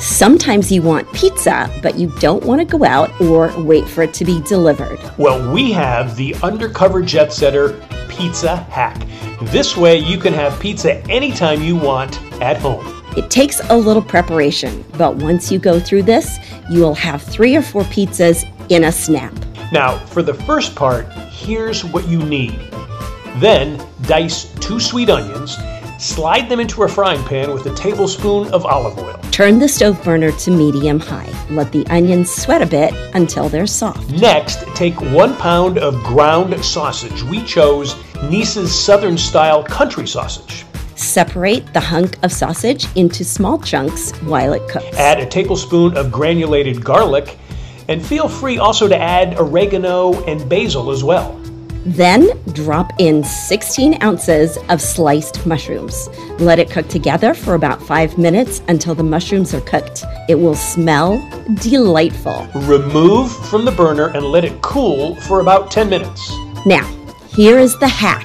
Sometimes you want pizza, but you don't want to go out or wait for it to be delivered. Well, we have the Undercover Jet Setter Pizza Hack. This way, you can have pizza anytime you want at home. It takes a little preparation, but once you go through this, you will have three or four pizzas in a snap. Now, for the first part, here's what you need. Then, dice two sweet onions, slide them into a frying pan with a tablespoon of olive oil. Turn the stove burner to medium high. Let the onions sweat a bit until they're soft. Next, take one pound of ground sausage. We chose Neese's Southern style country sausage. Separate the hunk of sausage into small chunks while it cooks. Add a tablespoon of granulated garlic, and feel free also to add oregano and basil as well. Then drop in 16 ounces of sliced mushrooms. Let it cook together for about five minutes until the mushrooms are cooked. It will smell delightful. Remove from the burner and let it cool for about 10 minutes. Now, here is the hack.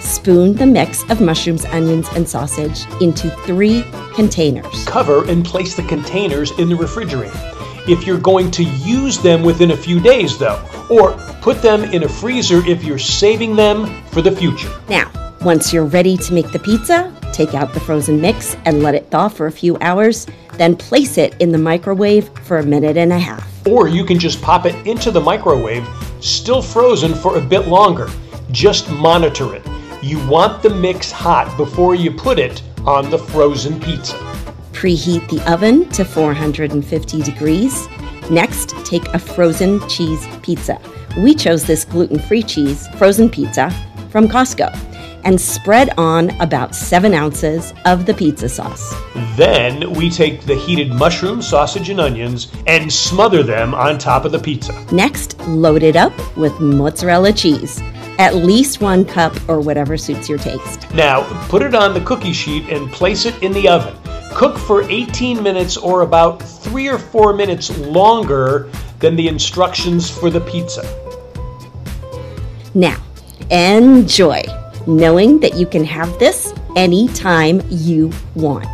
Spoon the mix of mushrooms, onions, and sausage into three containers. Cover and place the containers in the refrigerator. If you're going to use them within a few days, though, or put them in a freezer if you're saving them for the future. Now, once you're ready to make the pizza, take out the frozen mix and let it thaw for a few hours, then place it in the microwave for a minute and a half. Or you can just pop it into the microwave, still frozen for a bit longer. Just monitor it. You want the mix hot before you put it on the frozen pizza. Preheat the oven to 450 degrees. Next, take a frozen cheese pizza. We chose this gluten free cheese frozen pizza from Costco and spread on about 7 ounces of the pizza sauce. Then we take the heated mushroom, sausage, and onions and smother them on top of the pizza. Next, load it up with mozzarella cheese, at least one cup or whatever suits your taste. Now, put it on the cookie sheet and place it in the oven. Cook for 18 minutes or about 3 or 4 minutes longer than the instructions for the pizza. Now, enjoy knowing that you can have this anytime you want.